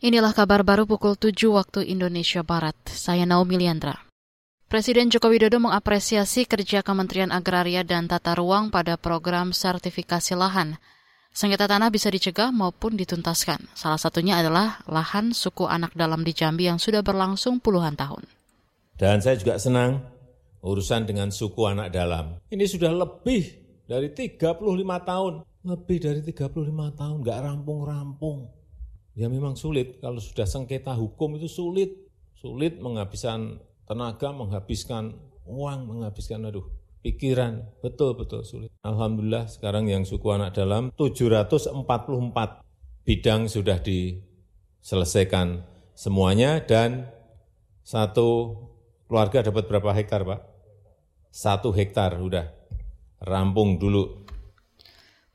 Inilah kabar baru pukul 7 waktu Indonesia Barat. Saya Naomi Liandra. Presiden Joko Widodo mengapresiasi kerja Kementerian Agraria dan Tata Ruang pada program sertifikasi lahan. Sengketa tanah bisa dicegah maupun dituntaskan. Salah satunya adalah lahan suku anak dalam di Jambi yang sudah berlangsung puluhan tahun. Dan saya juga senang urusan dengan suku anak dalam. Ini sudah lebih dari 35 tahun. Lebih dari 35 tahun, nggak rampung-rampung ya memang sulit. Kalau sudah sengketa hukum itu sulit. Sulit menghabiskan tenaga menghabiskan uang menghabiskan aduh pikiran. Betul betul sulit. Alhamdulillah sekarang yang suku anak dalam 744 bidang sudah diselesaikan semuanya dan satu keluarga dapat berapa hektar pak? Satu hektar sudah rampung dulu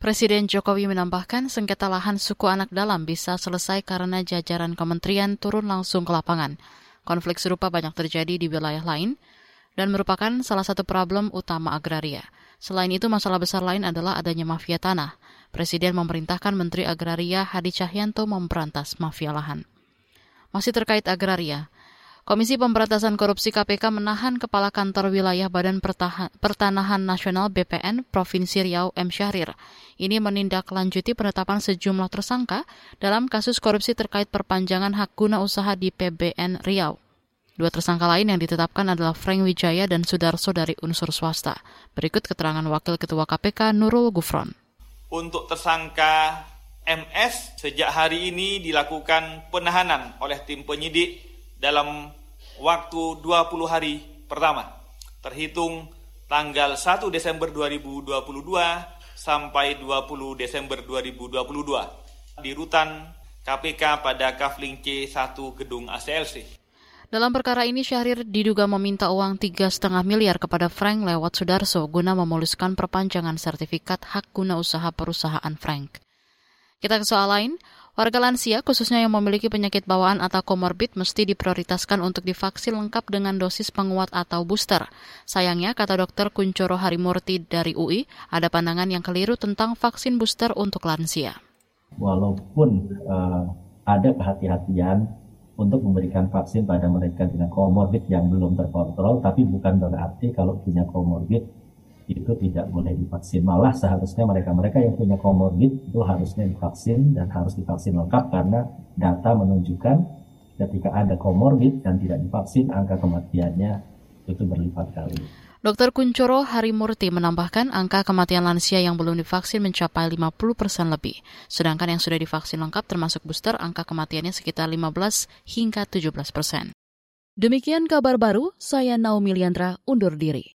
Presiden Jokowi menambahkan sengketa lahan suku anak dalam bisa selesai karena jajaran kementerian turun langsung ke lapangan. Konflik serupa banyak terjadi di wilayah lain dan merupakan salah satu problem utama agraria. Selain itu, masalah besar lain adalah adanya mafia tanah. Presiden memerintahkan Menteri Agraria Hadi Cahyanto memberantas mafia lahan. Masih terkait agraria, Komisi Pemberantasan Korupsi KPK menahan Kepala Kantor Wilayah Badan Pertanahan Nasional BPN Provinsi Riau M. Syahrir. Ini menindaklanjuti penetapan sejumlah tersangka dalam kasus korupsi terkait perpanjangan hak guna usaha di PBN Riau. Dua tersangka lain yang ditetapkan adalah Frank Wijaya dan Sudarso dari unsur swasta. Berikut keterangan Wakil Ketua KPK Nurul Gufron. Untuk tersangka MS, sejak hari ini dilakukan penahanan oleh tim penyidik dalam waktu 20 hari pertama, terhitung tanggal 1 Desember 2022 sampai 20 Desember 2022 di rutan KPK pada Kafling C1 Gedung ACLC. Dalam perkara ini Syahrir diduga meminta uang 3,5 miliar kepada Frank lewat Sudarso guna memuluskan perpanjangan sertifikat hak guna usaha perusahaan Frank. Kita ke soal lain, Warga lansia, khususnya yang memiliki penyakit bawaan atau komorbid, mesti diprioritaskan untuk divaksin lengkap dengan dosis penguat atau booster. Sayangnya, kata dokter Kuncoro Harimurti dari UI, ada pandangan yang keliru tentang vaksin booster untuk lansia. Walaupun uh, ada kehati-hatian untuk memberikan vaksin pada mereka dengan komorbid yang belum terkontrol, tapi bukan berarti kalau punya komorbid itu tidak boleh divaksin. Malah seharusnya mereka-mereka yang punya komorbid itu harusnya divaksin dan harus divaksin lengkap karena data menunjukkan ketika ada komorbid dan tidak divaksin angka kematiannya itu berlipat kali. Dr. Kuncoro Harimurti menambahkan angka kematian lansia yang belum divaksin mencapai 50 persen lebih. Sedangkan yang sudah divaksin lengkap termasuk booster, angka kematiannya sekitar 15 hingga 17 persen. Demikian kabar baru, saya Naomi Liandra undur diri.